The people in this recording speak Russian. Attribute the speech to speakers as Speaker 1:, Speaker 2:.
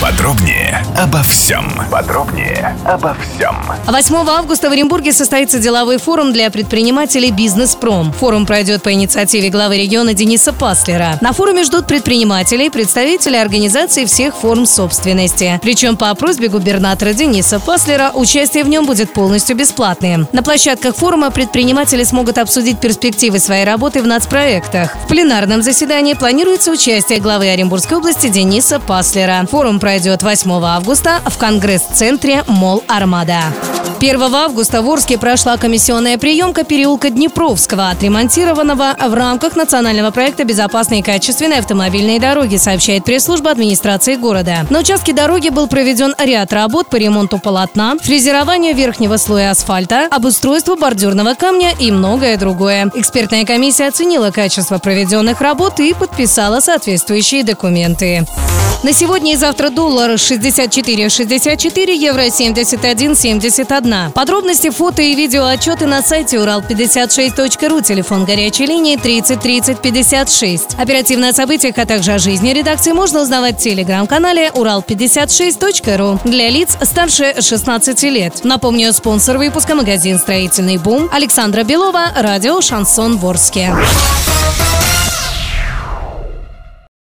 Speaker 1: Подробнее обо всем. Подробнее обо всем.
Speaker 2: 8 августа в Оренбурге состоится деловой форум для предпринимателей «Бизнес-пром». Форум пройдет по инициативе главы региона Дениса Паслера. На форуме ждут предпринимателей, представителей организаций всех форм собственности. Причем по просьбе губернатора Дениса Паслера участие в нем будет полностью бесплатным. На площадках форума предприниматели смогут обсудить перспективы своей работы в нацпроектах. В пленарном заседании планируется участие главы Оренбургской области Дениса Паслера. Форум пройдет 8 августа в Конгресс-центре «Мол Армада». 1 августа в Орске прошла комиссионная приемка переулка Днепровского, отремонтированного в рамках национального проекта «Безопасные и качественные автомобильные дороги», сообщает пресс-служба администрации города. На участке дороги был проведен ряд работ по ремонту полотна, фрезерованию верхнего слоя асфальта, обустройству бордюрного камня и многое другое. Экспертная комиссия оценила качество проведенных работ и подписала соответствующие документы. На сегодня и завтра доллар 64,64, евро 71,71. Подробности, фото и видео отчеты на сайте урал56.ру, телефон горячей линии 30 30 56. Оперативно о событиях, а также о жизни редакции можно узнавать в телеграм-канале урал56.ру для лиц старше 16 лет. Напомню, спонсор выпуска магазин «Строительный бум» Александра Белова, радио «Шансон Ворске».